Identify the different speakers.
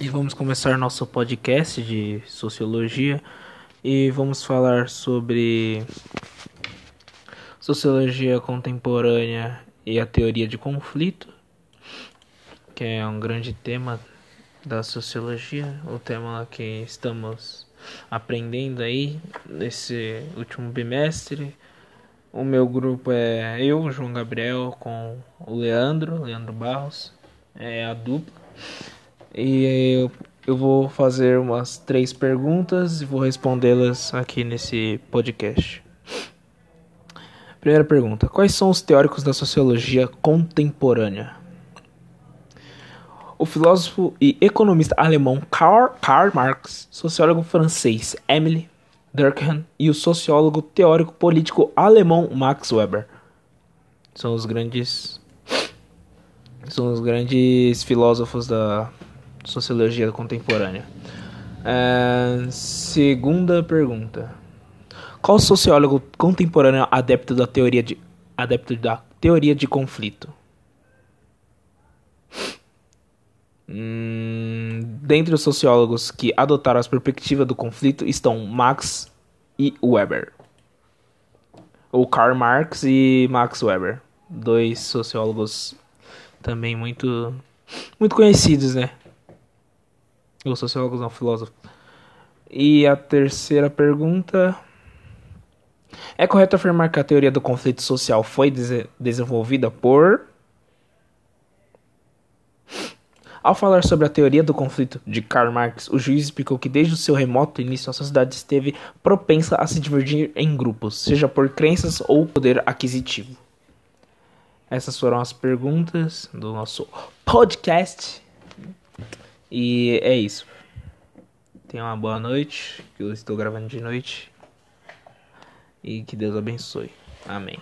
Speaker 1: E vamos começar nosso podcast de sociologia e vamos falar sobre sociologia contemporânea e a teoria de conflito, que é um grande tema da sociologia, o tema que estamos aprendendo aí nesse último bimestre. O meu grupo é eu, João Gabriel, com o Leandro, Leandro Barros, é a dupla. E eu, eu vou fazer umas três perguntas e vou respondê-las aqui nesse podcast. Primeira pergunta: Quais são os teóricos da sociologia contemporânea? O filósofo e economista alemão Karl, Karl Marx, sociólogo francês Emile Durkheim e o sociólogo teórico político alemão Max Weber são os grandes são os grandes filósofos da sociologia contemporânea. É, segunda pergunta: Qual sociólogo contemporâneo adepto da teoria de adepto da teoria de conflito? Hum, dentre os sociólogos que adotaram a perspectiva do conflito estão Max e Weber. Ou Karl Marx e Max Weber, dois sociólogos também muito muito conhecidos, né? Os sociólogos não, filósofos. E a terceira pergunta. É correto afirmar que a teoria do conflito social foi desenvolvida por. Ao falar sobre a teoria do conflito de Karl Marx, o juiz explicou que desde o seu remoto início a sociedade esteve propensa a se dividir em grupos, seja por crenças ou poder aquisitivo. Essas foram as perguntas do nosso podcast. E é isso. Tenha uma boa noite, que eu estou gravando de noite. E que Deus abençoe. Amém.